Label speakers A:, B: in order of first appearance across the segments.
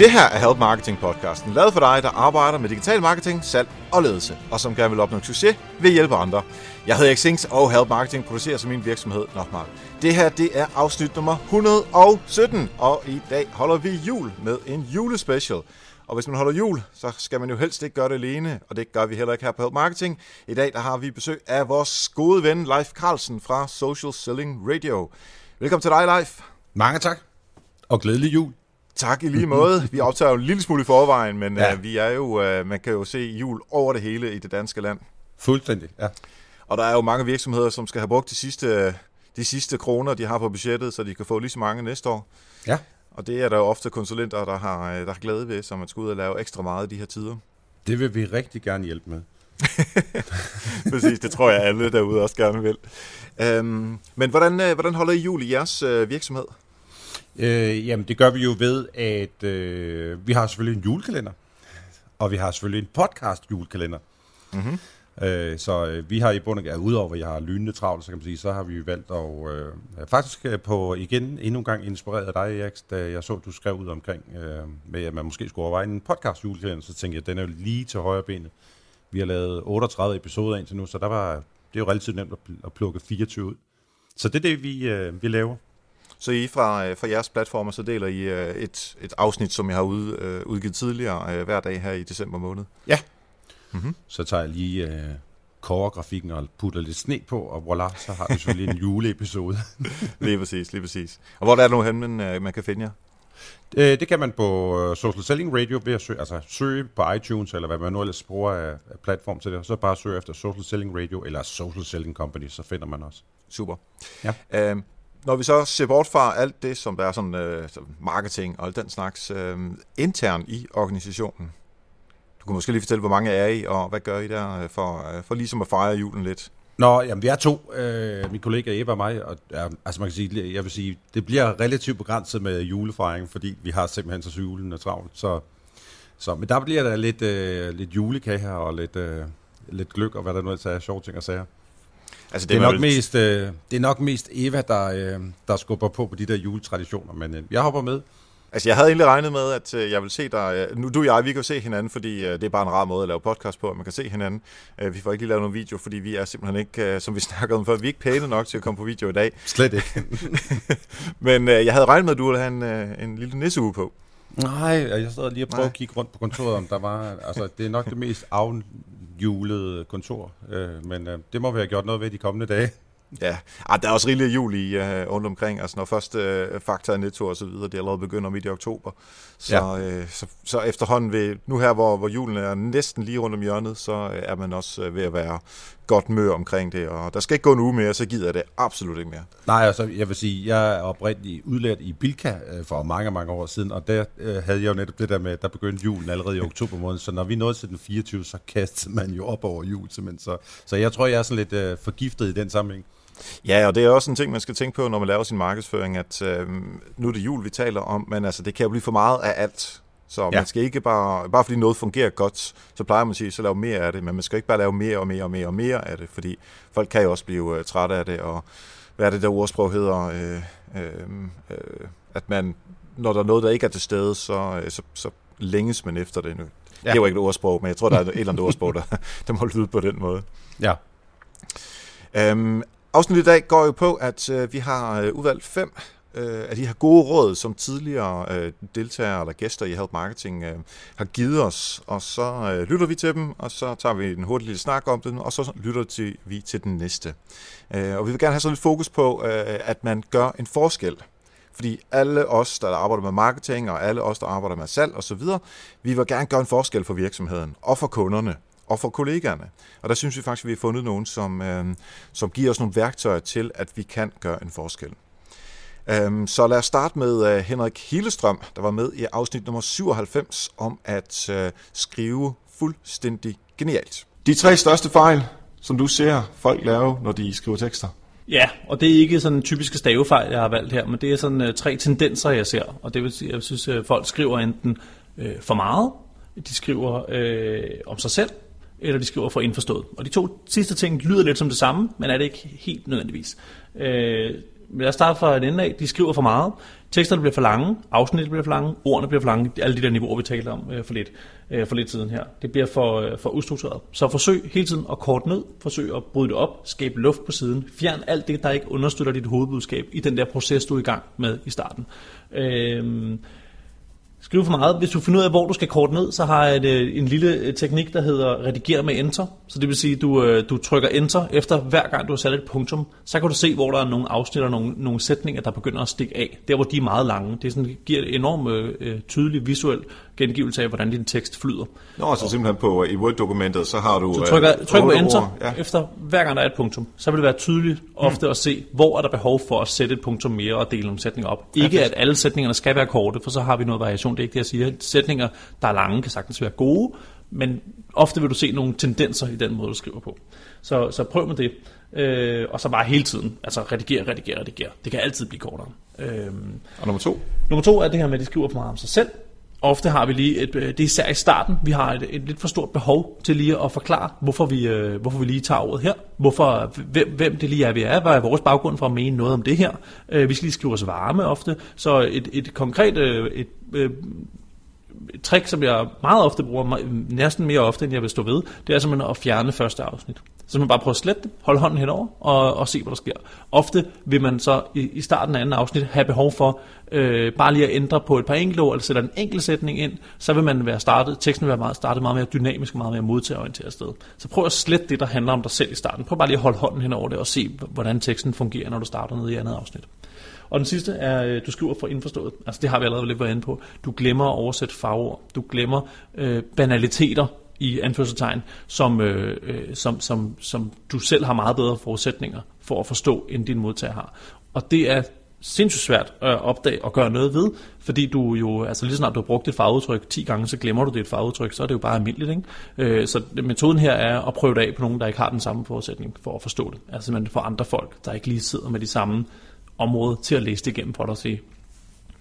A: Det her er Help Marketing podcasten, lavet for dig, der arbejder med digital marketing, salg og ledelse, og som gerne vil opnå succes ved at hjælpe andre. Jeg hedder Xings, og Help Marketing producerer som min virksomhed Nokmark. Det her, det er afsnit nummer 117, og i dag holder vi jul med en julespecial. Og hvis man holder jul, så skal man jo helst ikke gøre det alene, og det gør vi heller ikke her på Help Marketing. I dag der har vi besøg af vores gode ven Leif Carlsen fra Social Selling Radio. Velkommen til dig, Leif.
B: Mange tak, og glædelig jul.
A: Tak i lige måde. Vi optager jo en lille smule i forvejen, men ja. uh, vi er jo, uh, man kan jo se jul over det hele i det danske land.
B: Fuldstændig, ja.
A: Og der er jo mange virksomheder, som skal have brugt de sidste, de sidste kroner, de har på budgettet, så de kan få lige så mange næste år.
B: Ja.
A: Og det er der jo ofte konsulenter, der har, der har glæde ved, så man skal ud og lave ekstra meget i de her tider.
B: Det vil vi rigtig gerne hjælpe med.
A: Præcis, det tror jeg alle derude også gerne vil. Øhm, men hvordan, øh, hvordan holder I jul i jeres øh, virksomhed?
B: Øh, jamen, det gør vi jo ved, at øh, vi har selvfølgelig en julekalender, og vi har selvfølgelig en podcast julekalender. Mm-hmm. Øh, så øh, vi har i bund og udover at jeg har lynende travlt, så kan man sige, så har vi valgt at øh, faktisk øh, på igen endnu en gang inspireret af dig, Erik, da jeg så, at du skrev ud omkring, øh, med at man måske skulle overveje en podcast julekalender, så tænkte jeg, at den er jo lige til højre benet. Vi har lavet 38 episoder indtil nu, så der var, det er jo relativt nemt at, at plukke 24 ud. Så det er det, vi, øh, vi laver.
A: Så I fra, fra jeres platformer, så deler I øh, et, et afsnit, som jeg har ud, øh, udgivet tidligere øh, hver dag her i december måned?
B: Ja. Mm-hmm. Så tager jeg lige øh, koreografikken og putter lidt sne på, og voilà, så har vi selvfølgelig en juleepisode.
A: lige præcis, lige præcis. Og hvor er det nu hen, man, øh, man kan finde jer?
B: Det kan man på Social Selling Radio ved at søge, altså søge på iTunes, eller hvad man nu ellers bruger af, af platform til det. Så bare søge efter Social Selling Radio, eller Social Selling Company, så finder man os.
A: Super. Ja. Øhm, når vi så ser bort fra alt det, som der er sådan øh, marketing og alt den slags, øh, intern i organisationen, du kan måske lige fortælle, hvor mange er I, og hvad gør I der øh, for, øh, for ligesom at fejre julen lidt?
B: Nå, jamen vi er to, øh, min kollega Eva og mig, og ja, altså man kan sige, jeg vil sige, det bliver relativt begrænset med julefejring, fordi vi har simpelthen så julen er travlt, så, så, men der bliver der lidt, øh, lidt julekage her, og lidt, øh, lidt gløk, og hvad der nu er sjove ting at sige. Altså, det, det, er nok mest, øh, det er nok mest Eva, der, øh, der skubber på på de der juletraditioner, men øh, jeg hopper med.
A: Altså, jeg havde egentlig regnet med, at øh, jeg vil se dig... Øh, nu, du og jeg, vi kan se hinanden, fordi øh, det er bare en rar måde at lave podcast på, at man kan se hinanden. Øh, vi får ikke lige lavet nogen video, fordi vi er simpelthen ikke, øh, som vi snakkede om før, vi er ikke pæne nok til at komme på video i dag.
B: Slet ikke.
A: Men øh, jeg havde regnet med, at du ville have en, øh, en lille nisseuge på.
B: Nej, jeg sad lige og prøvede at kigge rundt på kontoret, om der var... Altså, det er nok det mest julede kontor, øh, men øh, det må vi have gjort noget ved de kommende dage.
A: Ja, ah, der er også rigeligt jul i uh, rundt omkring. Altså når først uh, Fakta, Netto og så videre, det allerede begynder midt i oktober. Så, ja. uh, så, så efterhånden, ved, nu her hvor, hvor julen er næsten lige rundt om hjørnet, så er man også uh, ved at være godt mø omkring det. Og der skal ikke gå en uge mere, så gider jeg det absolut ikke mere.
B: Nej, altså jeg vil sige, jeg er oprindeligt udlært i Bilka uh, for mange, mange år siden, og der uh, havde jeg jo netop det der med, der begyndte julen allerede i oktober måned, så når vi nåede til den 24, så kastede man jo op over jul simpelthen. Så, så jeg tror, jeg er sådan lidt uh, forgiftet i den sammenhæng.
A: Ja, og det er også en ting, man skal tænke på, når man laver sin markedsføring, at øh, nu er det jul, vi taler om, men altså, det kan jo blive for meget af alt. Så ja. man skal ikke bare, bare fordi noget fungerer godt, så plejer man at sige, så lave mere af det, men man skal ikke bare lave mere og mere og mere og mere af det, fordi folk kan jo også blive uh, trætte af det, og hvad er det der ordsprog hedder, øh, øh, øh, at man, når der er noget, der ikke er til stede, så, øh, så, så længes man efter det nu. Ja. Det er jo ikke et ordsprog, men jeg tror, der er et eller andet ordsprog, der, der må lyde på den måde.
B: Ja.
A: Øhm, Afsnittet i dag går jo på, at øh, vi har øh, udvalgt fem øh, af de her gode råd, som tidligere øh, deltagere eller gæster i Help Marketing øh, har givet os, og så øh, lytter vi til dem, og så tager vi en hurtig lille snak om dem, og så lytter til, vi til den næste. Øh, og vi vil gerne have sådan lidt fokus på, øh, at man gør en forskel. Fordi alle os, der arbejder med marketing, og alle os, der arbejder med salg osv., vi vil gerne gøre en forskel for virksomheden og for kunderne og for kollegaerne. Og der synes vi faktisk, at vi har fundet nogen, som, øh, som giver os nogle værktøjer til, at vi kan gøre en forskel. Um, så lad os starte med uh, Henrik Hilestrøm, der var med i afsnit nummer 97 om at uh, skrive fuldstændig genialt. De tre største fejl, som du ser folk lave, når de skriver tekster?
C: Ja, og det er ikke sådan typiske stavefejl, jeg har valgt her, men det er sådan uh, tre tendenser, jeg ser. Og det vil sige, jeg synes, uh, folk skriver enten uh, for meget, de skriver uh, om sig selv, eller de skriver for indforstået. Og de to sidste ting lyder lidt som det samme, men er det ikke helt nødvendigvis. Øh, lad os starte fra en ende af, de skriver for meget, teksterne bliver for lange, afsnittet bliver for lange, ordene bliver for lange, alle de der niveauer, vi talte om øh, for, lidt, øh, for lidt siden her. Det bliver for, øh, for ustruktureret. Så forsøg hele tiden at korte ned, forsøg at bryde det op, skabe luft på siden, fjern alt det, der ikke understøtter dit hovedbudskab i den der proces, du er i gang med i starten. Øh, skrive for meget. Hvis du finder ud af, hvor du skal korte ned, så har jeg et, øh, en lille øh, teknik, der hedder redigere med enter. Så det vil sige, at du, øh, du trykker enter efter hver gang, du har sat et punktum. Så kan du se, hvor der er nogle afsnit og nogle, nogle sætninger, der begynder at stikke af. Der, hvor de er meget lange. Det, er sådan, det giver et enormt øh, tydeligt visuelt gengivelse af, hvordan din tekst flyder.
A: Nå, så simpelthen på i Word-dokumentet, så har du...
C: Så trykker, øh, trykker på Enter ja. efter hver gang der er et punktum. Så vil det være tydeligt ofte mm. at se, hvor er der behov for at sætte et punktum mere og dele nogle sætninger op. Ikke Perfekt. at alle sætningerne skal være korte, for så har vi noget variation. Det er ikke det, jeg siger. Sætninger, der er lange, kan sagtens være gode, men ofte vil du se nogle tendenser i den måde, du skriver på. Så, så prøv med det. Øh, og så bare hele tiden, altså redigere, redigere, redigere. Det kan altid blive kortere. Øh,
A: og nummer to?
C: Nummer to er det her med, at de skriver for meget om sig selv ofte har vi lige, et, øh, det er især i starten, vi har et, et lidt for stort behov til lige at forklare, hvorfor vi, øh, hvorfor vi lige tager ordet her, hvorfor, hvem, hvem det lige er, vi er, hvad er vores baggrund for at mene noget om det her. Øh, vi skal lige skrive os varme ofte, så et, et konkret øh, et, øh, et trick, som jeg meget ofte bruger, næsten mere ofte, end jeg vil stå ved, det er simpelthen at fjerne første afsnit. Så man bare prøver at slette det, holde hånden henover og, og se, hvad der sker. Ofte vil man så i, i starten af anden afsnit have behov for øh, bare lige at ændre på et par enkelte ord, eller sætte en enkelt sætning ind, så vil man være startet, teksten vil være meget, startet meget mere dynamisk meget mere modtagerorienteret sted. Så prøv at slette det, der handler om dig selv i starten. Prøv bare lige at holde hånden henover det og se, hvordan teksten fungerer, når du starter ned i andet afsnit. Og den sidste er, øh, du skriver for indforstået. Altså det har vi allerede lidt været inde på. Du glemmer at oversætte fagord. Du glemmer øh, banaliteter i anførselstegn, som, øh, øh, som, som, som du selv har meget bedre forudsætninger for at forstå, end din modtager har. Og det er sindssygt svært at opdage og gøre noget ved, fordi du jo, altså lige snart du har brugt et fagudtryk 10 gange, så glemmer du det et fagudtryk, så er det jo bare almindeligt. Ikke? Øh, så metoden her er at prøve det af på nogen, der ikke har den samme forudsætning for at forstå det. Altså man får andre folk, der ikke lige sidder med de samme områder til at læse det igennem for dig og sige,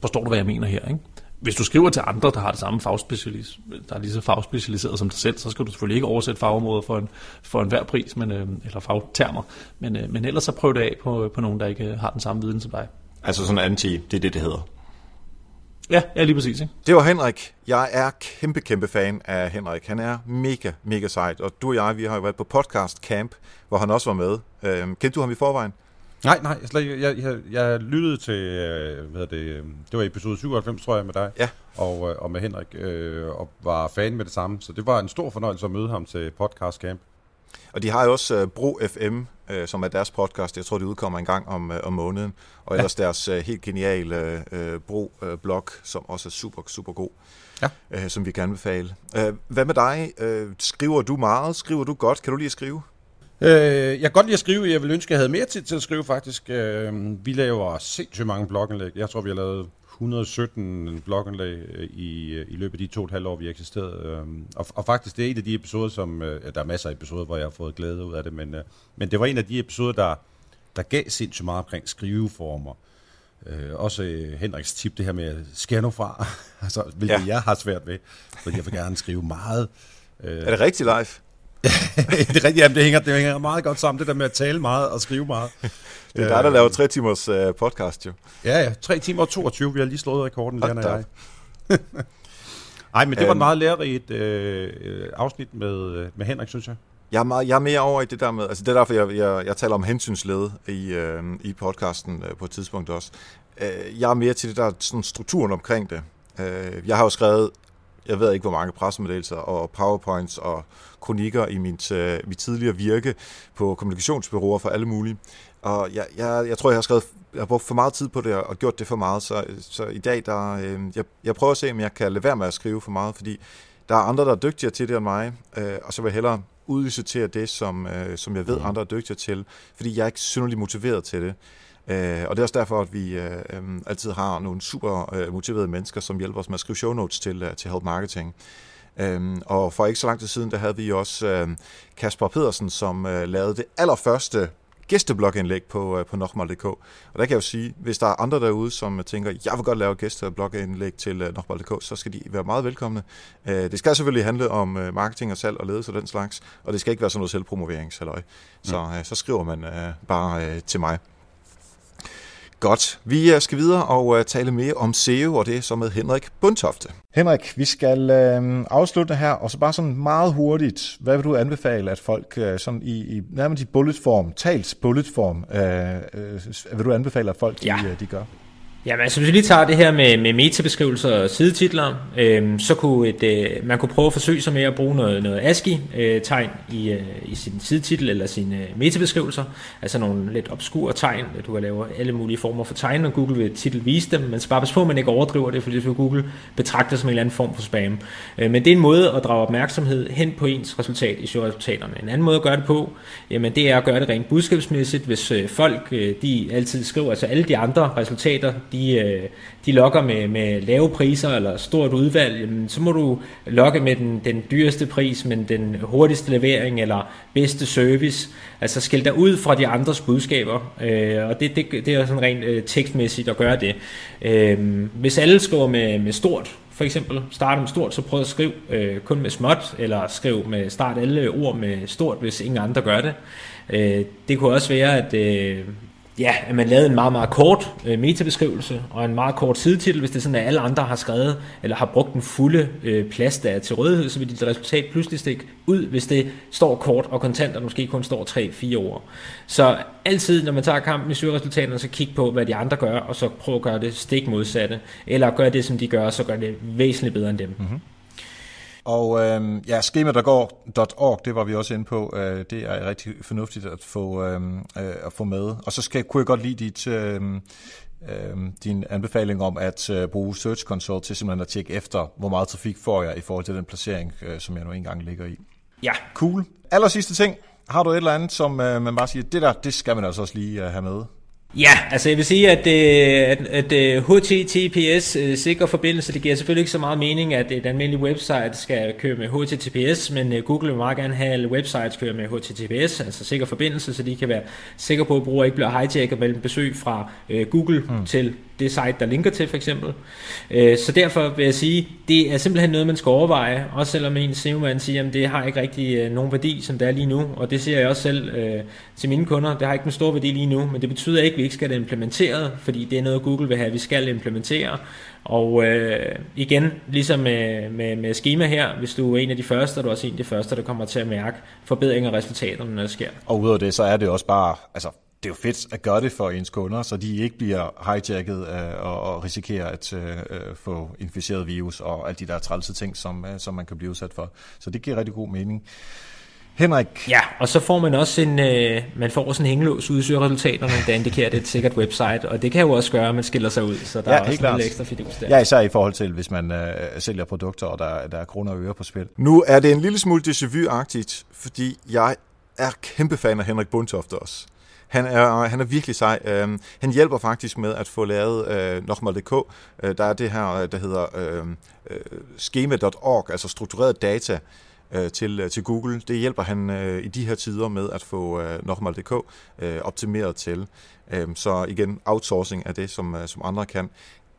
C: forstår du, hvad jeg mener her? Ikke? Hvis du skriver til andre, der har det samme fagspecialis, der er lige så fagspecialiseret som dig selv, så skal du selvfølgelig ikke oversætte fagområder for en, for en hver pris, men, øh, eller fagtermer. Men, øh, men ellers så prøv det af på, på nogen, der ikke har den samme viden som dig.
A: Altså sådan anti, det er det, det hedder.
C: Ja, ja lige præcis. Ikke?
A: Det var Henrik. Jeg er kæmpe, kæmpe fan af Henrik. Han er mega, mega sejt. Og du og jeg, vi har jo været på podcast camp, hvor han også var med. Øhm, kendte du ham i forvejen?
B: Nej, nej, jeg, jeg, jeg, jeg lyttede til, øh, hvad det, øh, det var episode 97, tror jeg, med dig,
A: ja.
B: og, øh, og med Henrik, øh, og var fan med det samme, så det var en stor fornøjelse at møde ham til podcast camp.
A: Og de har jo også uh, Bro FM, uh, som er deres podcast. Jeg tror, det udkommer en gang om, uh, om måneden. Og ellers ja. deres uh, helt geniale uh, Bro-blog, uh, som også er super, super god. Ja. Uh, som vi kan anbefale. Uh, hvad med dig? Uh, skriver du meget? Skriver du godt? Kan du lige skrive?
B: Øh, jeg kan godt lide at skrive. Jeg vil ønske, at jeg havde mere tid til at skrive, faktisk. Øh, vi laver sindssygt mange blogindlæg. Jeg tror, vi har lavet 117 blogindlæg øh, i, øh, i løbet af de to og et halvt år, vi har eksisteret. Øh, og, og faktisk, det er en af de episoder, som... Øh, der er masser af episoder, hvor jeg har fået glæde ud af det, men, øh, men det var en af de episoder, der, der gav sindssygt meget omkring skriveformer. Øh, også øh, Henriks tip, det her med skære nu fra, altså, hvilket ja. jeg har svært ved, fordi jeg vil gerne skrive meget.
A: Øh, er det rigtigt live?
B: Det er rigtigt, jamen, det, hænger, det hænger meget godt sammen, det der med at tale meget og skrive meget.
A: det er dig, der laver tre timers uh, podcast, jo.
B: Ja, ja, tre timer og 22, vi har lige slået rekorden, Jan og jeg. Nej, men det var et meget lærerigt øh, afsnit med, med Henrik, synes jeg.
A: Jeg er, meget, jeg er mere over i det der med, altså det er derfor, jeg, jeg, jeg taler om hensynsled i, øh, i podcasten øh, på et tidspunkt også. Øh, jeg er mere til det der sådan strukturen omkring det. Øh, jeg har jo skrevet jeg ved ikke, hvor mange pressemeddelelser og powerpoints og kronikker i mit, uh, mit tidligere virke på kommunikationsbyråer for alle mulige. Og jeg, jeg, jeg tror, jeg har skrevet, jeg har brugt for meget tid på det og gjort det for meget, så, så i dag, der, øh, jeg, jeg prøver at se, om jeg kan lade være med at skrive for meget, fordi der er andre, der er dygtigere til det end mig, øh, og så vil jeg hellere udlicitere det, som, øh, som jeg ved, mm. andre er dygtigere til, fordi jeg er ikke synderligt motiveret til det. Øh, og det er også derfor, at vi øh, øh, altid har nogle super øh, motiverede mennesker, som hjælper os med at skrive show notes til, øh, til Help Marketing. Øhm, og for ikke så lang tid siden, der havde vi også Kasper Pedersen, som øh, lavede det allerførste gæsteblogindlæg på, øh, på Nokmal.dk. Og der kan jeg jo sige, hvis der er andre derude, som tænker, jeg vil godt lave gæsteblogindlæg til øh, Nokmal.dk, så skal de være meget velkomne. Øh, det skal selvfølgelig handle om øh, marketing og salg og ledelse og den slags, og det skal ikke være sådan noget selvpromoveringshalløj. Så, øh, så skriver man øh, bare øh, til mig. Godt. Vi øh, skal videre og uh, tale mere om SEO, og det er så med Henrik Bundtofte. Henrik, vi skal øh, afslutte her, og så bare sådan meget hurtigt, hvad vil du anbefale, at folk øh, sådan i, i nærmest i bulletform, tals bulletform, øh, øh, vil du anbefale, at folk ja. de, øh, de gør?
D: Jamen altså, hvis vi lige tager det her med, med metabeskrivelser og sidetitler, øh, så kunne et, øh, man kunne prøve at forsøge sig med at bruge noget, noget ASCII-tegn øh, i, øh, i sin sidetitel eller sine øh, metabeskrivelser, altså nogle lidt obskure tegn, du kan lave alle mulige former for tegn, og Google vil titel vise dem, men bare pas på, at man ikke overdriver det, fordi det Google betragter som en eller anden form for spam. Øh, men det er en måde at drage opmærksomhed hen på ens resultat i resultaterne. En anden måde at gøre det på, jamen det er at gøre det rent budskabsmæssigt, hvis øh, folk øh, de altid skriver, altså alle de andre resultater, de, øh, de lokker med, med lave priser eller stort udvalg, jamen, så må du lokke med den, den dyreste pris, men den hurtigste levering eller bedste service. Altså skæld dig ud fra de andres budskaber, øh, og det, det, det er sådan rent øh, tekstmæssigt at gøre det. Øh, hvis alle skriver med, med stort, for eksempel starte med stort, så prøv at skrive øh, kun med småt, eller skriv med start alle ord med stort, hvis ingen andre gør det. Øh, det kunne også være, at øh, ja, at man lavede en meget, meget kort øh, metabeskrivelse og en meget kort sidetitel. Hvis det er sådan, at alle andre har skrevet eller har brugt den fulde øh, plads, der er til rådighed, så vil dit resultat pludselig stikke ud, hvis det står kort og kontant, og måske kun står 3-4 ord. Så altid, når man tager kampen i søgeresultaterne, så kig på, hvad de andre gør, og så prøv at gøre det stik modsatte. Eller gør det, som de gør, så gør det væsentligt bedre end dem. Mm-hmm.
A: Og øh, ja, skema.org, det var vi også inde på. Øh, det er rigtig fornuftigt at få, øh, øh, at få med. Og så skal, kunne jeg godt lide dit, øh, øh, din anbefaling om at øh, bruge Search Console til simpelthen at tjekke efter, hvor meget trafik får jeg i forhold til den placering, øh, som jeg nu engang ligger i.
D: Ja.
A: Cool. Aller sidste ting. Har du et eller andet, som øh, man bare siger, det der, det skal man altså også lige øh, have med?
D: Ja, altså jeg vil sige, at, øh, at, at, HTTPS øh, sikker forbindelse, det giver selvfølgelig ikke så meget mening, at et almindeligt website skal køre med HTTPS, men øh, Google vil meget gerne have, at websites kører med HTTPS, altså sikker forbindelse, så de kan være sikre på, at brugere ikke bliver hijacket mellem besøg fra Google hmm. til det site, der linker til for eksempel. Øh, så derfor vil jeg sige, det er simpelthen noget, man skal overveje, også selvom en SEO-mand siger, at det har ikke rigtig øh, nogen værdi, som det er lige nu, og det siger jeg også selv øh, til mine kunder, det har ikke en stor værdi lige nu, men det betyder ikke, at vi ikke skal have det implementeret, fordi det er noget, Google vil have, at vi skal implementere, og øh, igen, ligesom med, med, med schema her, hvis du er en af de første, og du er også en af de første, der kommer til at mærke forbedringer af resultaterne, når det sker.
A: Og udover det, så er det også bare, altså det er jo fedt at gøre det for ens kunder, så de ikke bliver hijacket øh, og, og risikerer at øh, øh, få inficeret virus og alle de der trælse ting, som, øh, som man kan blive udsat for. Så det giver rigtig god mening. Henrik?
D: Ja, og så får man også en, øh, man får også en hængelås ud i søgeresultaterne, der indikerer, at det er et sikkert website, og det kan jo også gøre, at man skiller sig ud, så der ja, er også en ekstra fidus der.
A: Ja, især i forhold til, hvis man øh, sælger produkter, og der, der er kroner og øre på spil. Nu er det en lille smule déjà vu-agtigt, fordi jeg er kæmpe fan af Henrik Bundtoft også. Han er, han er virkelig sej. Øh, han hjælper faktisk med at få lavet øh, Nokmal.dk. Øh, der er det her, øh, der hedder øhm, øh, øh, schema.org, altså struktureret data øh, til, øh, til Google. Det hjælper han øh, i de her tider med at få øh, Nokmal.dk øh, optimeret til. Øh, så igen, outsourcing er det, som, øh, som andre kan.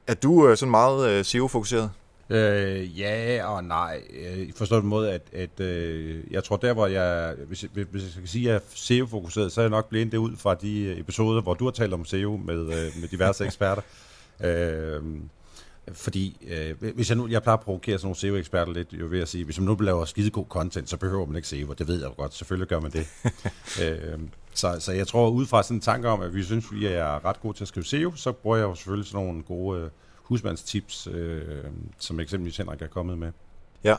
A: Er du øh, sådan meget øh, SEO-fokuseret?
B: Øh, ja og nej. Øh, forstået på den måde, at, at øh, jeg tror der, hvor jeg, hvis, hvis jeg skal sige, at jeg er SEO-fokuseret, så er jeg nok blevet det ud fra de episoder, hvor du har talt om SEO med, øh, med diverse eksperter. Øh, fordi, øh, hvis jeg nu, jeg plejer at provokere sådan nogle SEO-eksperter lidt, jo ved at sige, hvis man nu laver skide god content, så behøver man ikke SEO, det ved jeg jo godt, selvfølgelig gør man det. øh, så, så jeg tror, ud fra sådan en tanke om, at vi synes, vi er ret gode til at skrive SEO, så bruger jeg jo selvfølgelig sådan nogle gode husmandstips, øh, som eksempelvis Henrik er kommet med.
A: Ja,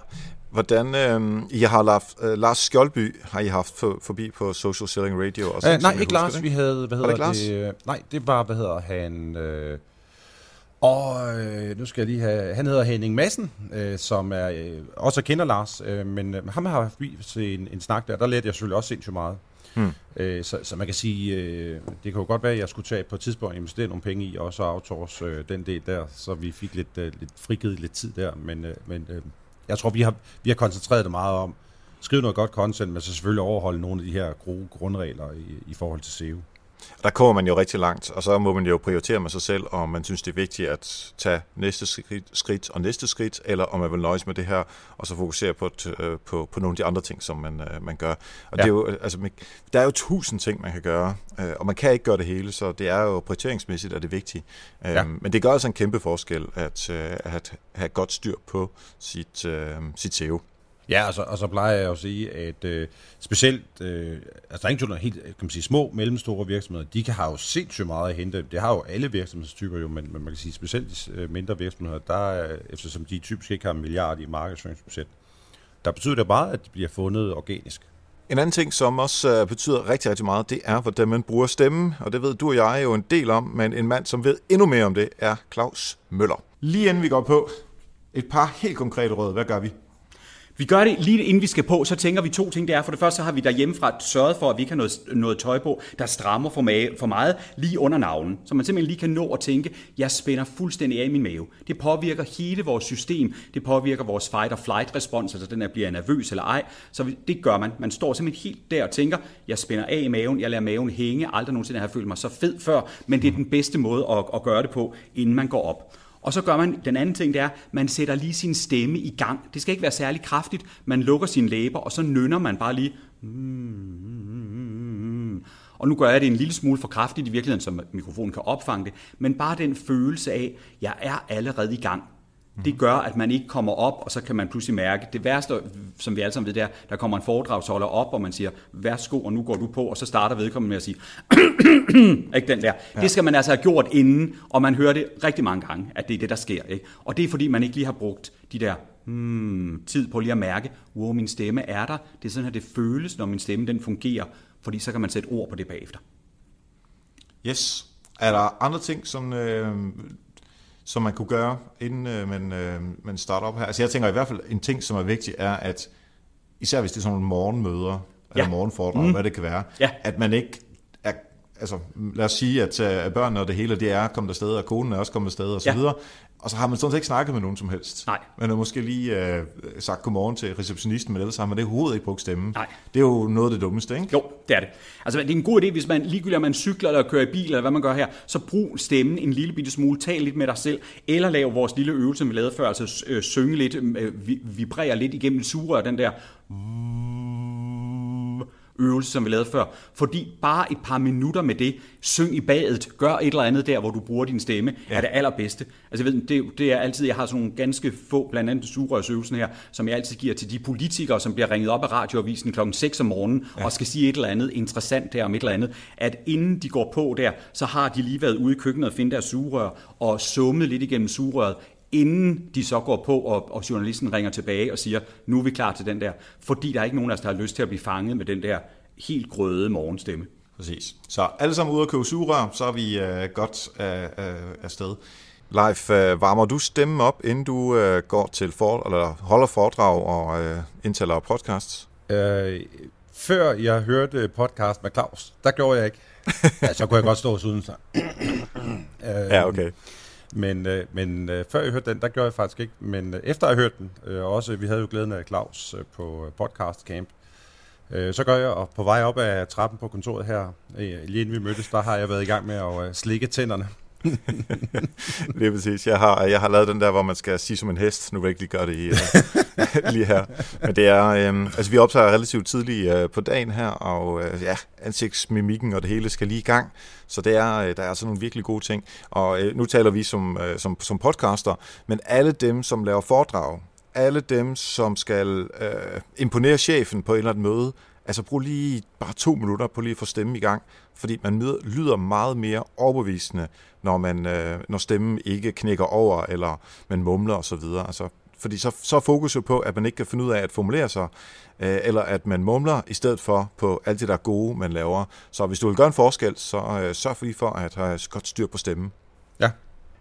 A: hvordan, øh, I har haft, øh, Lars Skjoldby har I haft for, forbi på Social Selling Radio?
B: Også, øh, nej, ikke Lars, det? vi havde, hvad hedder det, det, øh, nej, det var, hvad hedder han, øh, og øh, nu skal jeg lige have, han hedder Henning Madsen, øh, som er øh, også kender Lars, øh, men øh, ham har haft en, en snak der, der lærte jeg selvfølgelig også sindssygt meget. Hmm. Øh, så, så man kan sige, øh, det kan jo godt være, at jeg skulle tage på et tidspunkt investere nogle penge i, og så outsource øh, den del der, så vi fik lidt, øh, lidt frigivet lidt tid der. Men, øh, men øh, jeg tror, vi har, vi har koncentreret det meget om, skrive noget godt content, men så selvfølgelig overholde nogle af de her gode grundregler i, i forhold til SEO.
A: Der kommer man jo rigtig langt, og så må man jo prioritere med sig selv, om man synes, det er vigtigt at tage næste skridt, skridt og næste skridt, eller om man vil nøjes med det her, og så fokusere på, øh, på, på nogle af de andre ting, som man, øh, man gør. Og ja. det er jo, altså, der er jo tusind ting, man kan gøre, øh, og man kan ikke gøre det hele, så det er jo prioriteringsmæssigt er det vigtigt. Ja. Men det gør altså en kæmpe forskel at, at have godt styr på sit, sit SEO.
B: Ja, og så, og så plejer jeg at sige, at øh, specielt, øh, altså der er ingen helt, kan man sige, små, mellemstore virksomheder, de kan have jo sindssygt meget at hente. Det har jo alle virksomhedstyper jo, men, men man kan sige, specielt de øh, mindre virksomheder, der, eftersom de typisk ikke har en milliard i markedsføringsbudget, der betyder det meget, at de bliver fundet organisk.
A: En anden ting, som også uh, betyder rigtig, rigtig meget, det er, hvordan man bruger stemmen, og det ved du og jeg jo en del om, men en mand, som ved endnu mere om det, er Claus Møller. Lige inden vi går på, et par helt konkrete råd. Hvad gør vi?
E: Vi gør det lige inden vi skal på, så tænker vi to ting. Det er, for det første så har vi derhjemmefra sørget for, at vi kan har noget, noget tøj på, der strammer for, mave, for meget lige under navlen. Så man simpelthen lige kan nå at tænke, jeg spænder fuldstændig af min mave. Det påvirker hele vores system. Det påvirker vores fight or flight respons, altså den der bliver nervøs eller ej. Så det gør man. Man står simpelthen helt der og tænker, jeg spænder af i maven, jeg lader maven hænge. Aldrig nogensinde har jeg følt mig så fed før, men det er den bedste måde at, at gøre det på, inden man går op. Og så gør man, den anden ting, det er, man sætter lige sin stemme i gang. Det skal ikke være særlig kraftigt. Man lukker sine læber, og så nynner man bare lige. Og nu gør jeg det en lille smule for kraftigt i virkeligheden, så mikrofonen kan opfange det. Men bare den følelse af, jeg er allerede i gang. Det gør, at man ikke kommer op, og så kan man pludselig mærke, det værste, som vi alle sammen ved, der, der kommer en foredragsholder op, og man siger, værsgo, og nu går du på, og så starter vedkommende med at sige, ikke den der. Ja. Det skal man altså have gjort inden, og man hører det rigtig mange gange, at det er det, der sker. Ikke? Og det er, fordi man ikke lige har brugt de der hmm, tid på lige at mærke, wow, min stemme er der. Det er sådan, at det føles, når min stemme den fungerer, fordi så kan man sætte ord på det bagefter.
A: Yes. Er der andre ting, som øh, som man kunne gøre, inden øh, man, øh, man starter op her? Altså jeg tænker i hvert fald, en ting, som er vigtig, er, at især hvis det er sådan nogle morgenmøder, ja. eller morgenforedrag, mm. hvad det kan være, ja. at man ikke er, altså lad os sige, at uh, børnene og det hele, det er kommet afsted, og konen er også kommet afsted, og så ja. videre, og så har man sådan set ikke snakket med nogen som helst.
E: Nej.
A: Man har måske lige øh, sagt godmorgen til receptionisten, men ellers har man det overhovedet ikke brugt stemmen. Nej. Det er jo noget af det dummeste, ikke?
E: Jo, det er det. Altså, det er en god idé, hvis man ligegyldigt om man cykler eller kører i bil, eller hvad man gør her, så brug stemmen en lille bitte smule, tal lidt med dig selv, eller lav vores lille øvelse, vi lavede før, altså øh, synge lidt, øh, vibrere lidt igennem sugerør, den der øvelse, som vi lavede før. Fordi bare et par minutter med det, syng i badet, gør et eller andet der, hvor du bruger din stemme, ja. er det allerbedste. Altså jeg ved, det, det er altid, jeg har sådan nogle ganske få, blandt andet sugerørsøvelsen her, som jeg altid giver til de politikere, som bliver ringet op af radioavisen klokken 6 om morgenen, ja. og skal sige et eller andet interessant der om et eller andet, at inden de går på der, så har de lige været ude i køkkenet og finde deres sugerør, og summet lidt igennem sugerøret, inden de så går på, og, og journalisten ringer tilbage og siger, nu er vi klar til den der. Fordi der er ikke nogen af os, der har lyst til at blive fanget med den der helt grøde morgenstemme.
A: Præcis. Så alle sammen ude at købe sugerør, så er vi uh, godt af, af, af sted. Leif, uh, varmer du stemmen op, inden du uh, går til for, eller holder foredrag og uh, indtaler podcasts? Uh,
B: før jeg hørte podcast med Claus, der gjorde jeg ikke. ja, så kunne jeg godt stå uden sig. uh,
A: ja, okay.
B: Men, øh, men øh, før jeg hørte den, der gjorde jeg faktisk ikke. Men øh, efter jeg hørte den, øh, også vi havde jo glæden af Claus øh, på øh, podcast camp, øh, så gør jeg, og på vej op ad trappen på kontoret her, øh, lige inden vi mødtes, der har jeg været i gang med at øh, slikke tænderne.
A: det er præcis. Jeg har, jeg har lavet den der, hvor man skal sige som en hest. Nu vil jeg ikke lige gøre det i, øh, lige her. Men det er, øh, altså vi optager relativt tidligt øh, på dagen her, og øh, ja, ansigtsmimikken og det hele skal lige i gang. Så det er, øh, der er altså nogle virkelig gode ting. Og øh, nu taler vi som, øh, som, som podcaster, men alle dem, som laver foredrag, alle dem, som skal øh, imponere chefen på et eller andet møde, Altså brug lige bare to minutter på lige at få stemmen i gang, fordi man lyder meget mere overbevisende, når, man, øh, når stemmen ikke knækker over, eller man mumler osv. Altså, fordi så, så er fokus jo på, at man ikke kan finde ud af at formulere sig, øh, eller at man mumler i stedet for på alt det, der gode, man laver. Så hvis du vil gøre en forskel, så øh, sørg for lige for at have godt styr på stemmen.
B: Ja.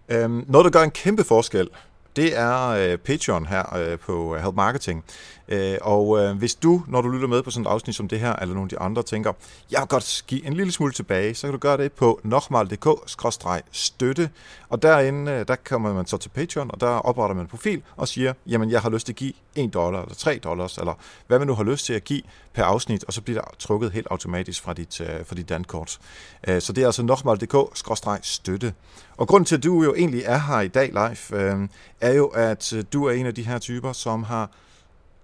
A: Øhm, noget, der gør en kæmpe forskel, det er øh, Patreon her øh, på Help Marketing. Øh, og øh, hvis du, når du lytter med på sådan et afsnit som det her, eller nogle af de andre, tænker, jeg vil godt give en lille smule tilbage, så kan du gøre det på nokmal.dk-støtte. Og derinde, øh, der kommer man så til Patreon, og der opretter man en profil og siger, jamen jeg har lyst til at give 1 dollar, eller 3 dollars, eller hvad man nu har lyst til at give per afsnit, og så bliver der trukket helt automatisk fra dit, øh, fra dit dankort. Øh, så det er altså nokmal.dk-støtte. Og grunden til, at du jo egentlig er her i dag live, er jo, at du er en af de her typer, som har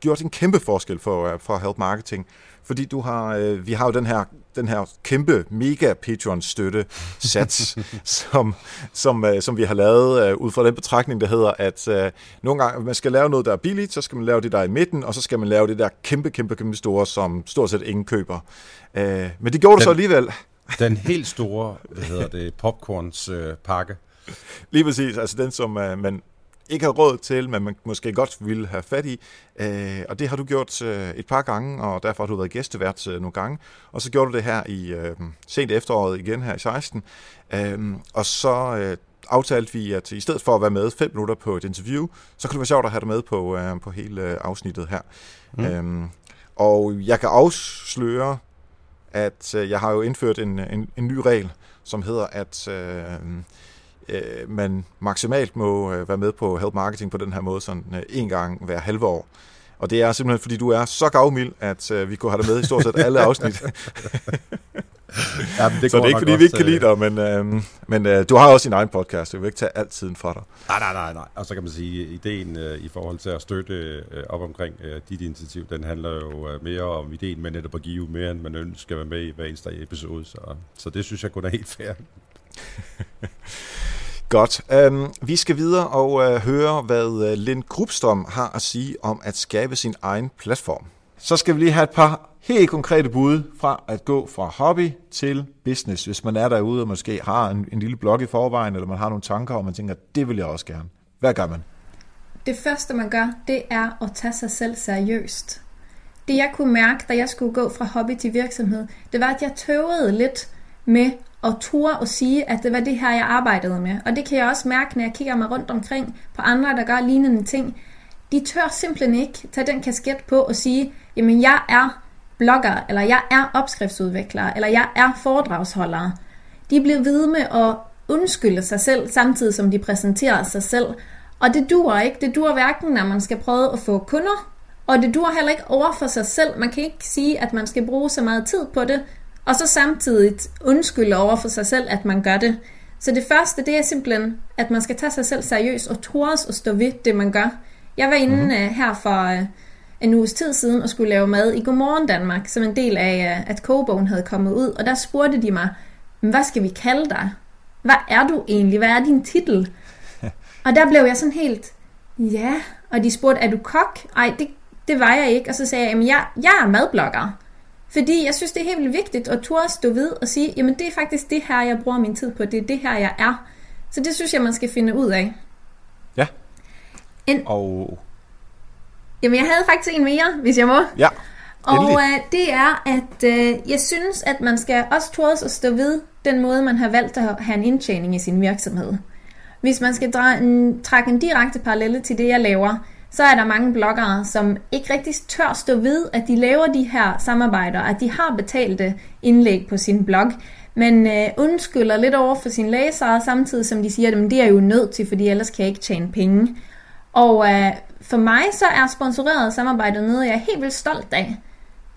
A: gjort en kæmpe forskel for, øh, for Help Marketing. Fordi du har, øh, vi har jo den her, den her kæmpe mega Patreon støtte sats, som, som, øh, som vi har lavet øh, ud fra den betragtning, der hedder, at øh, nogle gange man skal lave noget, der er billigt, så skal man lave det, der er i midten, og så skal man lave det der kæmpe, kæmpe, kæmpe store, som stort set ingen køber. Øh, men det gjorde den, du så alligevel.
B: Den helt store, hvad hedder det, popcorns øh, pakke.
A: Lige præcis, altså den, som øh, man ikke har råd til, men man måske godt ville have fat i. Øh, og det har du gjort øh, et par gange, og derfor har du været gæstevært øh, nogle gange. Og så gjorde du det her i øh, sent efteråret igen her i 16. Øh, og så øh, aftalte vi, at i stedet for at være med 5 minutter på et interview, så kunne det være sjovt at have dig med på, øh, på hele afsnittet her. Mm. Øh, og jeg kan afsløre, at øh, jeg har jo indført en, en, en ny regel, som hedder, at... Øh, øh, man maksimalt må øh, være med på Help Marketing på den her måde, sådan øh, en gang hver halve år. Og det er simpelthen, fordi du er så gavmild, at øh, vi kunne have dig med i stort set alle afsnit. ja, det så det er ikke, fordi vi ikke kan lide dig, men, øh, men øh, du har også din egen podcast, så vi vil ikke tage alt tiden fra dig.
B: Nej, nej, nej, nej. Og så kan man sige, at ideen øh, i forhold til at støtte øh, op omkring øh, dit initiativ, den handler jo øh, mere om ideen med netop at give mere, end man ønsker at være med i hver eneste episode. Så, så det synes jeg kun er helt fair.
A: Godt. Um, vi skal videre og uh, høre, hvad uh, Lind Grubstom har at sige om at skabe sin egen platform. Så skal vi lige have et par helt konkrete bud fra at gå fra hobby til business, hvis man er derude og måske har en, en lille blog i forvejen, eller man har nogle tanker, og man tænker, det vil jeg også gerne. Hvad gør man?
F: Det første, man gør, det er at tage sig selv seriøst. Det jeg kunne mærke, da jeg skulle gå fra hobby til virksomhed, det var, at jeg tøvede lidt med og ture og sige, at det var det her, jeg arbejdede med. Og det kan jeg også mærke, når jeg kigger mig rundt omkring på andre, der gør lignende ting. De tør simpelthen ikke tage den kasket på og sige, jamen jeg er blogger, eller jeg er opskriftsudvikler, eller jeg er foredragsholder. De bliver ved med at undskylde sig selv, samtidig som de præsenterer sig selv. Og det dur ikke. Det dur hverken, når man skal prøve at få kunder, og det dur heller ikke over for sig selv. Man kan ikke sige, at man skal bruge så meget tid på det, og så samtidig undskylde over for sig selv, at man gør det. Så det første, det er simpelthen, at man skal tage sig selv seriøst og tores og stå ved det, man gør. Jeg var inde mm-hmm. her for uh, en uges tid siden og skulle lave mad i Godmorgen Danmark, som en del af, uh, at kogebogen havde kommet ud. Og der spurgte de mig, hvad skal vi kalde dig? Hvad er du egentlig? Hvad er din titel? og der blev jeg sådan helt, ja. Og de spurgte, er du kok? Ej, det, det var jeg ikke. Og så sagde jeg, jamen jeg, jeg er madblogger. Fordi jeg synes, det er helt vildt vigtigt at turde stå ved og sige, jamen det er faktisk det her, jeg bruger min tid på. Det er det her, jeg er. Så det synes jeg, man skal finde ud af.
A: Ja.
F: En,
A: og...
F: Jamen jeg havde faktisk en mere, hvis jeg må.
A: Ja.
F: Og uh, det er, at uh, jeg synes, at man skal også turde at stå ved den måde, man har valgt at have en indtjening i sin virksomhed. Hvis man skal dra- en, trække en direkte parallelle til det, jeg laver, så er der mange bloggere, som ikke rigtig tør stå ved, at de laver de her samarbejder, at de har betalte indlæg på sin blog, men øh, undskylder lidt over for sine læsere, samtidig som de siger, at det er jo nødt til, fordi ellers kan jeg ikke tjene penge. Og øh, for mig så er sponsoreret samarbejde noget, jeg er helt vildt stolt af.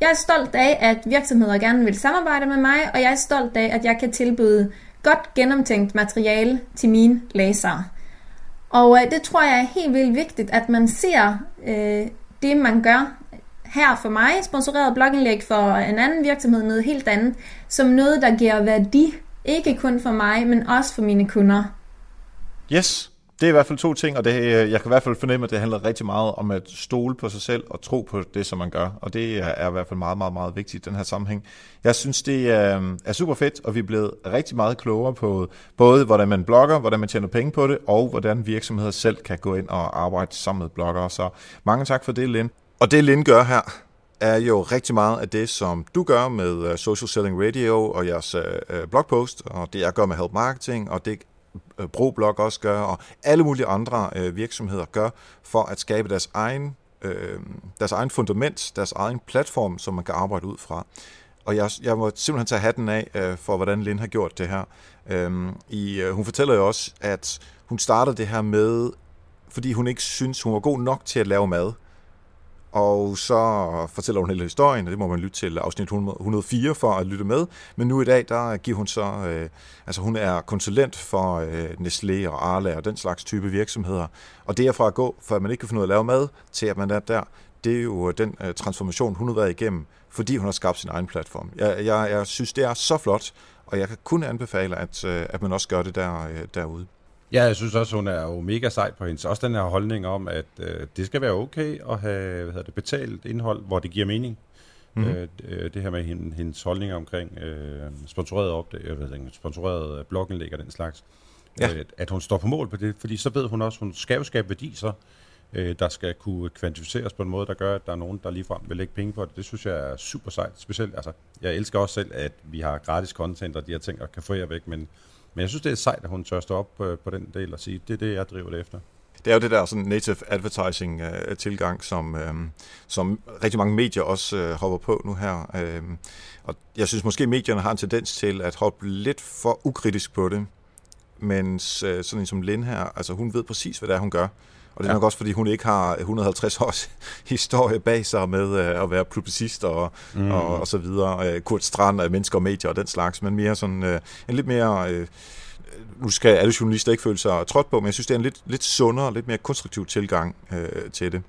F: Jeg er stolt af, at virksomheder gerne vil samarbejde med mig, og jeg er stolt af, at jeg kan tilbyde godt gennemtænkt materiale til mine læsere. Og øh, det tror jeg er helt vildt vigtigt, at man ser øh, det, man gør her for mig, sponsoreret blogindlæg for en anden virksomhed, noget helt andet, som noget, der giver værdi, ikke kun for mig, men også for mine kunder.
A: Yes, det er i hvert fald to ting, og det, øh, jeg kan i hvert fald fornemme, at det handler rigtig meget om at stole på sig selv og tro på det, som man gør. Og det er i hvert fald meget, meget, meget vigtigt i den her sammenhæng. Jeg synes, det er, er super fedt, og vi er blevet rigtig meget klogere på både, hvordan man blogger, hvordan man tjener penge på det, og hvordan virksomheder selv kan gå ind og arbejde sammen med bloggere. Så mange tak for det, Lind. Og det, Lind gør her, er jo rigtig meget af det, som du gør med øh, Social Selling Radio og jeres blogpost, og det jeg gør med Help Marketing, og det Øh, ProBlog også gør, og alle mulige andre øh, virksomheder gør, for at skabe deres egen, øh, deres egen fundament, deres egen platform, som man kan arbejde ud fra. Og jeg, jeg må simpelthen tage hatten af øh, for, hvordan Lynn har gjort det her. Øhm, i, øh, hun fortæller jo også, at hun startede det her med, fordi hun ikke synes, hun var god nok til at lave mad. Og så fortæller hun hele historien, og det må man lytte til afsnit 104 for at lytte med. Men nu i dag, der giver hun så, øh, altså hun er konsulent for øh, Nestlé og Arla og den slags type virksomheder. Og det er fra at gå, for at man ikke kan finde ud af at lave mad, til at man er der, det er jo øh, den øh, transformation, hun har været igennem, fordi hun har skabt sin egen platform. Jeg, jeg, jeg synes, det er så flot, og jeg kan kun anbefale, at, øh, at man også gør det der, øh, derude.
B: Ja, jeg synes også, hun er jo mega sej på hendes. Også den her holdning om, at øh, det skal være okay at have hvad hedder det, betalt indhold, hvor det giver mening. Mm-hmm. Øh, det her med hendes, hendes holdninger omkring øh, sponsoreret opdag, jeg ved ikke, sponsoreret blogindlæg og den slags. Ja. Øh, at hun står på mål på det, fordi så ved hun også, hun skal jo skabe værdi så, øh, der skal kunne kvantificeres på en måde, der gør, at der er nogen, der ligefrem vil lægge penge på det. Det synes jeg er super sejt. Specielt, altså, jeg elsker også selv, at vi har gratis content og de her ting, og kan få jer væk, men men jeg synes, det er sejt, at hun tør stå op på, på den del og sige, det er det, jeg driver det efter.
A: Det er jo det der sådan native advertising uh, tilgang, som, øh, som rigtig mange medier også øh, hopper på nu her. Øh, og jeg synes måske, medierne har en tendens til at hoppe lidt for ukritisk på det, mens øh, sådan en som Lynn her, altså hun ved præcis, hvad det er, hun gør. Og det er ja. nok også, fordi hun ikke har 150 års historie bag sig med uh, at være publicist og, mm. og, og så videre. Uh, Kurt Strand af mennesker og medier og den slags, men mere sådan uh, en lidt mere... Uh, nu skal alle journalister ikke føle sig trådt på, men jeg synes, det er en lidt, lidt sundere, lidt mere konstruktiv tilgang uh, til det.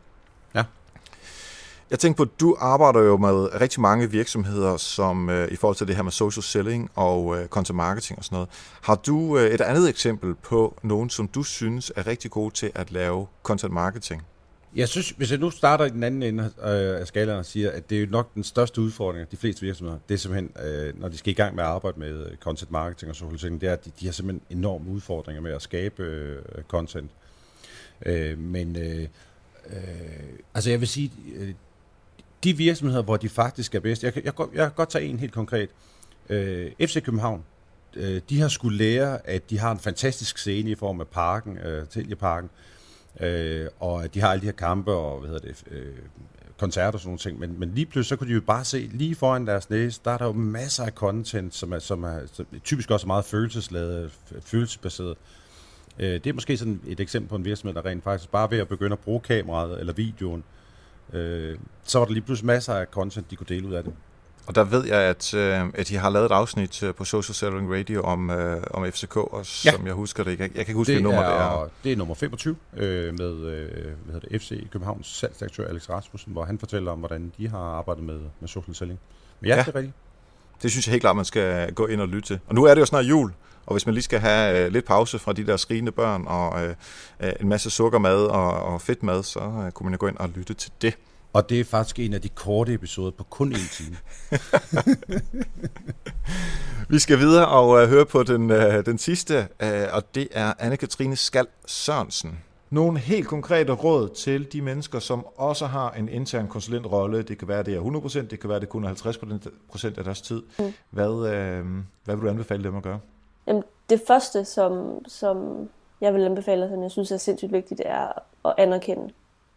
A: Jeg tænker på, at du arbejder jo med rigtig mange virksomheder, som øh, i forhold til det her med social selling og øh, content marketing og sådan noget. Har du øh, et andet eksempel på nogen, som du synes er rigtig gode til at lave content marketing?
B: Jeg synes, hvis jeg nu starter i den anden ende øh, af skalaen og siger, at det er jo nok den største udfordring, de fleste virksomheder, det er simpelthen, øh, når de skal i gang med at arbejde med øh, content marketing og social selling, det er, at de, de har simpelthen enorme udfordringer med at skabe content. Men altså jeg vil sige, de virksomheder, hvor de faktisk er bedst. Jeg kan, jeg, jeg kan godt tage en helt konkret. Øh, FC København, øh, de har skulle lære, at de har en fantastisk scene i form af parken, øh, Teljeparken, øh, og at de har alle de her kampe og hvad hedder det, øh, koncerter og sådan nogle ting, men, men lige pludselig så kunne de jo bare se lige foran deres næse, der er der jo masser af content, som er, som er som typisk også meget følelsesladet, følelsesbaseret. Øh, det er måske sådan et eksempel på en virksomhed, der rent faktisk bare ved at begynde at bruge kameraet eller videoen, øh, så var der lige pludselig masser af content, de kunne dele ud af det.
A: Og der ved jeg, at, øh, at de har lavet et afsnit øh, på Social Selling Radio om, øh, om FCK, også, ja. som jeg husker det. Jeg, jeg kan ikke huske, det nummer
B: er,
A: det er.
B: Det er nummer 25 øh, med øh, hvad hedder det, FC Københavns salgsdirektør Alex Rasmussen, hvor han fortæller om, hvordan de har arbejdet med, med social selling. Men ja, ja, det er rigtigt.
A: Det synes jeg helt klart, man skal gå ind og lytte til. Og nu er det jo snart jul, og hvis man lige skal have øh, lidt pause fra de der skrigende børn og øh, øh en masse sukkermad og, og fedtmad, så øh, kunne man jo gå ind og lytte til det.
B: Og det er faktisk en af de korte episoder på kun en time.
A: Vi skal videre og uh, høre på den, uh, den sidste, uh, og det er Anne-Katrine Skal Sørensen. Nogle helt konkrete råd til de mennesker, som også har en intern konsulentrolle. Det kan være, det er 100%, det kan være, det kun er 50% af deres tid. Mm. Hvad, uh, hvad vil du anbefale dem at gøre?
G: Jamen, det første, som, som jeg vil anbefale, som jeg synes er sindssygt vigtigt, det er at anerkende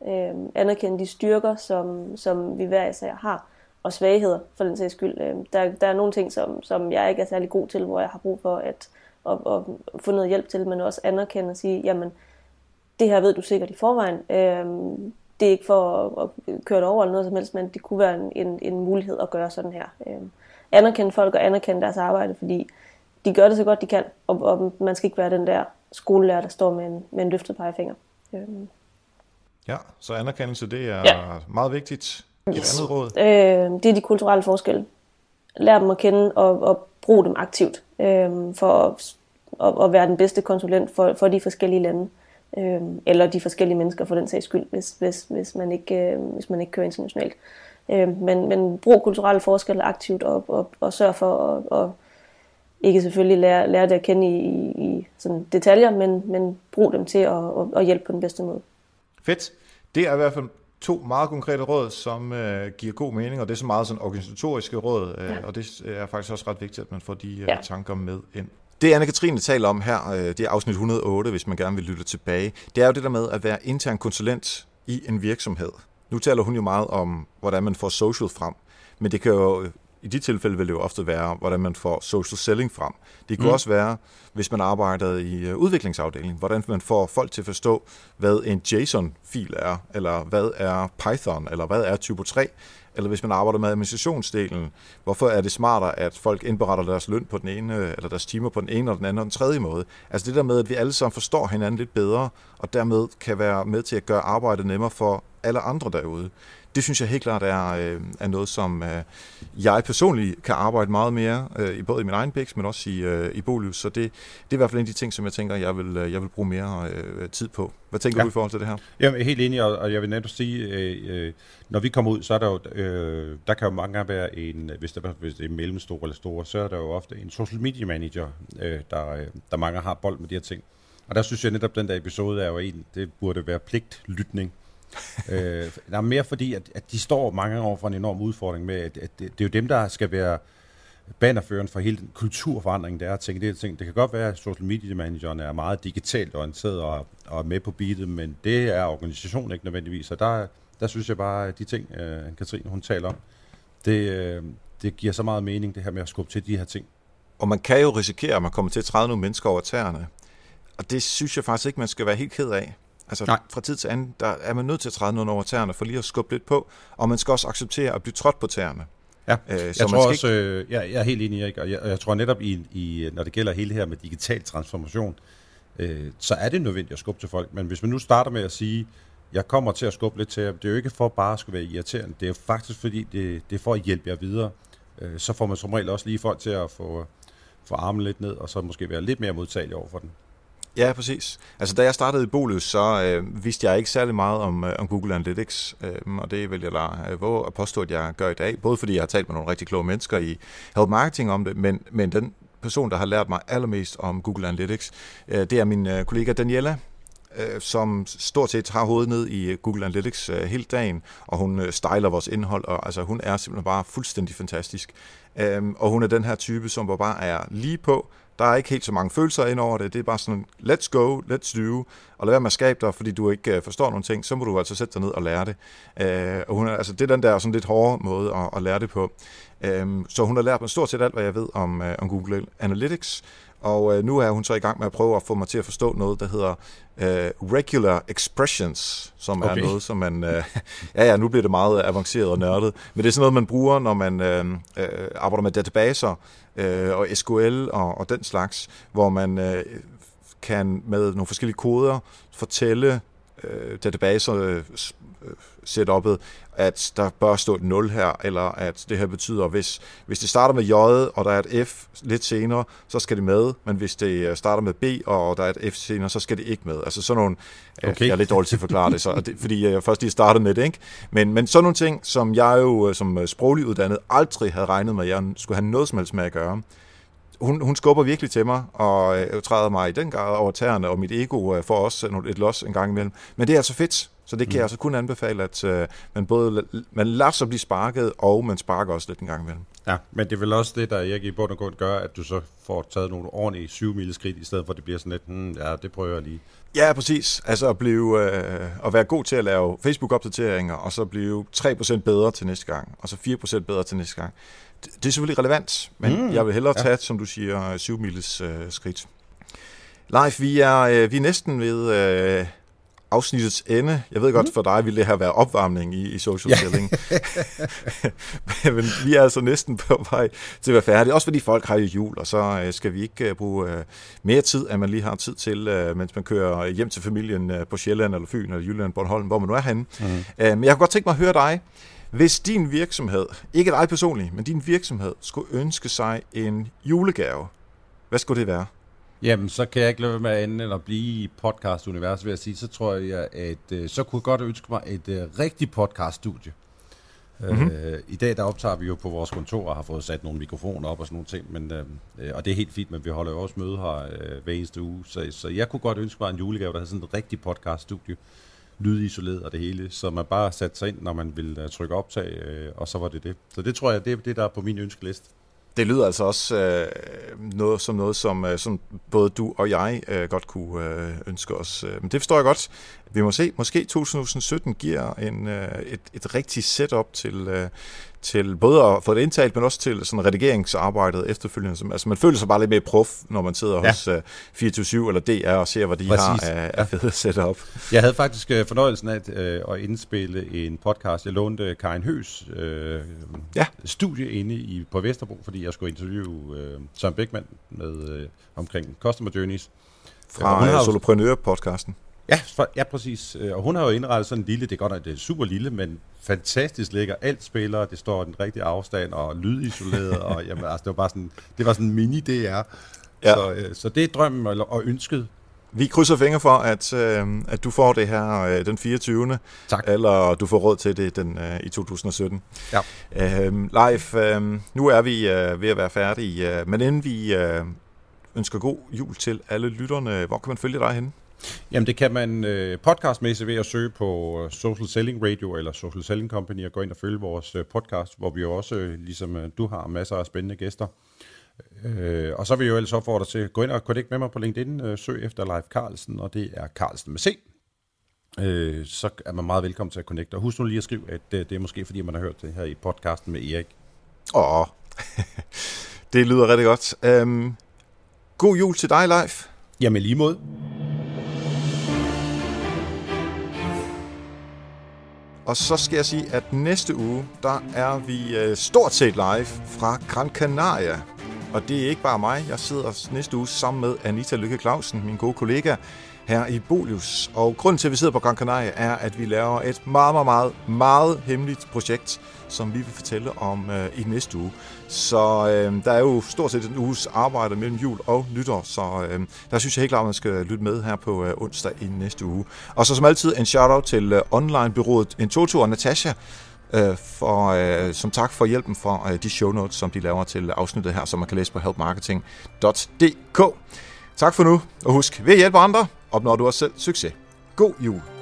G: øh, anerkende de styrker, som, som vi hver især har, og svagheder for den sags skyld. Øh, der, der er nogle ting, som, som jeg ikke er særlig god til, hvor jeg har brug for at, at, at få noget hjælp til, men også anerkende og sige, jamen, det her ved du sikkert i forvejen. Øh, det er ikke for at, at køre det over eller noget som helst, men det kunne være en, en, en mulighed at gøre sådan her. Øh, anerkende folk og anerkende deres arbejde, fordi de gør det så godt de kan, og, og man skal ikke være den der skolelærer, der står med en, med en løftet pegefinger. Øh.
A: Ja, så anerkendelse, det er ja. meget vigtigt. Et yes. andet råd?
G: Øh, det er de kulturelle forskelle. Lær dem at kende og, og brug dem aktivt øh, for at, at, at være den bedste konsulent for, for de forskellige lande. Øh, eller de forskellige mennesker for den sags skyld, hvis, hvis, hvis, man, ikke, øh, hvis man ikke kører internationalt. Øh, men, men brug kulturelle forskelle aktivt og, og, og sørg for at og ikke selvfølgelig lære, lære det at kende i, i, i sådan detaljer, men, men brug dem til at, at, at hjælpe på den bedste måde.
A: Fedt. Det er i hvert fald to meget konkrete råd, som øh, giver god mening, og det er så meget sådan organisatoriske råd, øh, ja. og det er faktisk også ret vigtigt, at man får de øh, ja. tanker med ind. Det Anne-Katrine taler om her, øh, det er afsnit 108, hvis man gerne vil lytte tilbage, det er jo det der med at være intern konsulent i en virksomhed. Nu taler hun jo meget om, hvordan man får social frem, men det kan jo i de tilfælde vil det jo ofte være, hvordan man får social selling frem. Det kunne mm. også være, hvis man arbejder i uh, udviklingsafdelingen, hvordan man får folk til at forstå, hvad en JSON-fil er, eller hvad er Python, eller hvad er Typo 3, eller hvis man arbejder med administrationsdelen, hvorfor er det smartere, at folk indberetter deres løn på den ene, eller deres timer på den ene, og den anden og den tredje måde. Altså det der med, at vi alle sammen forstår hinanden lidt bedre, og dermed kan være med til at gøre arbejdet nemmere for alle andre derude det synes jeg helt klart er, øh, er noget, som øh, jeg personligt kan arbejde meget mere, øh, både i min egen bæks, men også i, øh, i Bolius. Så det, det er i hvert fald en af de ting, som jeg tænker, jeg vil, øh, jeg vil bruge mere øh, tid på. Hvad tænker ja. du i forhold til det her?
B: Jamen, helt enig, og jeg vil netop sige, øh, når vi kommer ud, så er der jo, øh, der kan jo mange gange være en, hvis, der, hvis det er mellemstor eller store, så er der jo ofte en social media manager, øh, der, der mange har bold med de her ting. Og der synes jeg netop, den der episode er jo en, det burde være pligtlytning øh, der er mere fordi, at, at de står mange år for en enorm udfordring med, at, at det, det er jo dem, der skal være bannerføren for hele den kulturforandring, der er at tænke det ting. Det kan godt være, at social media manageren er meget digitalt orienteret og, og er med på beatet, men det er organisationen ikke nødvendigvis. Og der, der synes jeg bare, at de ting, øh, Katrine hun taler om, det, øh, det giver så meget mening, det her med at skubbe til de her ting.
A: Og man kan jo risikere, at man kommer til at træde nogle mennesker over tæerne. Og det synes jeg faktisk ikke, man skal være helt ked af. Altså Nej. fra tid til anden, der er man nødt til at træde noget over tæerne for lige at skubbe lidt på, og man skal også acceptere at blive trådt på tæerne.
B: Ja, øh, jeg tror også, øh, jeg, jeg er helt enig, Erik, og jeg, jeg tror netop, i, i, når det gælder hele det her med digital transformation, øh, så er det nødvendigt at skubbe til folk. Men hvis man nu starter med at sige, jeg kommer til at skubbe lidt til jer, det er jo ikke for bare at skulle være irriterende, det er jo faktisk fordi, det, det er for at hjælpe jer videre. Øh, så får man som regel også lige folk til at få, få armen lidt ned, og så måske være lidt mere modtagelig over for den.
A: Ja, præcis. Altså, da jeg startede i Bolus, så øh, vidste jeg ikke særlig meget om, øh, om Google Analytics, øh, og det vil jeg lade øh, våge at påstå, at jeg gør i dag, både fordi jeg har talt med nogle rigtig kloge mennesker i Help Marketing om det, men, men den person, der har lært mig allermest om Google Analytics, øh, det er min øh, kollega Daniela, øh, som stort set har hovedet ned i øh, Google Analytics øh, hele dagen, og hun øh, styler vores indhold, og altså, hun er simpelthen bare fuldstændig fantastisk. Øh, og hun er den her type, som bare er lige på, der er ikke helt så mange følelser ind over det. Det er bare sådan, let's go, let's do, og lad være med at skabe dig, fordi du ikke uh, forstår nogle ting, så må du altså sætte dig ned og lære det. Uh, og hun er, altså, det er den der sådan lidt hårde måde at, at lære det på. Uh, så hun har lært mig stort set alt, hvad jeg ved om, uh, om Google Analytics, og uh, nu er hun så i gang med at prøve at få mig til at forstå noget, der hedder uh, regular expressions, som okay. er noget, som man... Uh, ja, ja, nu bliver det meget avanceret og nørdet, men det er sådan noget, man bruger, når man uh, uh, arbejder med databaser, øh, og SQL og, og den slags, hvor man øh, kan med nogle forskellige koder fortælle øh, databaser øh, øh setup'et, at der bør stå et 0 her, eller at det her betyder, hvis, hvis det starter med J, og der er et F lidt senere, så skal det med, men hvis det øh, starter med B, og der er et F senere, så skal det ikke med. Altså sådan nogle, øh, okay. jeg er lidt dårlig til at forklare det, så, det fordi jeg først lige startede med det, ikke? Men, men sådan nogle ting, som jeg jo øh, som sproglig uddannet aldrig havde regnet med, at jeg skulle have noget som helst med at gøre hun, hun skubber virkelig til mig, og øh, træder mig i den grad over tæerne, og mit ego øh, får også et los en gang imellem. Men det er altså fedt, så det kan mm. jeg altså kun anbefale, at øh, man både man lader sig blive sparket, og man sparker også lidt en gang imellem.
B: Ja, men det er vel også det, der ikke i bund og grund gør, at du så får taget nogle ordentlige 7 mil skridt, i stedet for at det bliver sådan lidt, hmm, ja, det prøver jeg lige.
A: Ja, præcis. Altså at, blive, øh, at være god til at lave Facebook-opdateringer, og så blive 3% bedre til næste gang, og så 4% bedre til næste gang. Det, det er selvfølgelig relevant, men mm, jeg vil hellere ja. tage, som du siger, 7 miles øh, skridt. Leif, vi er, øh, vi er næsten ved... Øh, afsnittets ende. Jeg ved godt, mm. for dig ville det her være opvarmning i, i social ja. selling. Men vi er altså næsten på vej til at være færdige. Også fordi folk har jo jul, og så øh, skal vi ikke uh, bruge uh, mere tid, end man lige har tid til, mens man kører hjem til familien på Sjælland eller Fyn eller Jylland, Bornholm, hvor man nu er henne. Mm. Men jeg kunne godt tænke mig at høre dig. Hvis din virksomhed, ikke dig personligt, men din virksomhed, skulle ønske sig en julegave, hvad skulle det være?
B: Jamen, så kan jeg ikke lade med at ende eller blive i podcast-univers, vil jeg sige. Så tror jeg, at øh, så kunne jeg godt ønske mig et uh, rigtigt podcast-studie. Mm-hmm. Uh, I dag der optager vi jo på vores kontor og har fået sat nogle mikrofoner op og sådan nogle ting, men, uh, og det er helt fint, men vi holder jo også møde her uh, hver eneste uge, så, så jeg kunne godt ønske mig en julegave, der havde sådan et rigtigt podcast-studie, lydisoleret og det hele, så man bare satte sig ind, når man ville uh, trykke optag, uh, og så var det det. Så det tror jeg, det er det, der er på min ønskeliste.
A: Det lyder altså også øh, noget som noget, som, øh, som både du og jeg øh, godt kunne øh, ønske os. Øh, men det forstår jeg godt. Vi må se, måske 2017 giver en, øh, et, et rigtigt setup til, øh, til både at få det indtalt, men også til sådan redigeringsarbejdet efterfølgende. Altså man føler sig bare lidt mere prof, når man sidder ja. hos uh, 24 eller DR og ser, hvad de Præcis. har af, af fede setup.
B: Jeg havde faktisk uh, fornøjelsen af uh, at indspille en podcast. Jeg lånte Karin Høs uh, ja. studie inde i, på Vesterbro, fordi jeg skulle interviewe uh, Søren Beckmann med, uh, omkring Customer Journeys.
A: Fra uh, Soloprenør-podcasten.
B: Ja, for, ja, præcis. Og hun har jo indrettet sådan en lille, det er godt nok det er super lille, men fantastisk lækker. Alt spiller, det står den rigtige afstand og lydisoleret, og jamen, altså, det var bare sådan, det var sådan en mini DR. Ja. Så, øh, så det er drømmen og ønsket.
A: Vi krydser fingre for, at, øh, at du får det her øh, den 24.
B: Tak.
A: Eller du får råd til det den, øh, i 2017.
B: Ja.
A: Øh, live, øh, nu er vi øh, ved at være færdige, øh, men inden vi øh, ønsker god jul til alle lytterne, hvor kan man følge dig henne?
B: Jamen det kan man øh, podcastmæssigt ved at søge på øh, Social Selling Radio eller Social Selling Company og gå ind og følge vores øh, podcast, hvor vi jo også, øh, ligesom øh, du har, masser af spændende gæster. Øh, og så vil jeg jo ellers opfordre til at gå ind og connect med mig på LinkedIn, øh, søg efter Leif Carlsen, og det er Carlsen med C. Øh, så er man meget velkommen til at connecte. Og husk nu lige at skrive, at øh, det er måske fordi, man har hørt det her i podcasten med Erik.
A: Åh, det lyder rigtig godt. Um, god jul til dig, Leif.
B: Jamen lige mod.
A: Og så skal jeg sige, at næste uge, der er vi øh, stort set live fra Gran Canaria. Og det er ikke bare mig. Jeg sidder næste uge sammen med Anita Lykke Clausen, min gode kollega, her i Bolius. Og grunden til, at vi sidder på Gran Canaria, er, at vi laver et meget, meget, meget, meget hemmeligt projekt, som vi vil fortælle om øh, i næste uge. Så øh, der er jo stort set en uges arbejde mellem jul og nytår, så øh, der synes jeg helt klart, at man skal lytte med her på øh, onsdag i næste uge. Og så som altid en shout-out til øh, online-byrået Entoto og Natasha, øh, for, øh, som tak for hjælpen for øh, de show notes, som de laver til afsnittet her, som man kan læse på helpmarketing.dk. Tak for nu, og husk, ved at hjælpe andre, opnår du også selv succes. God jul!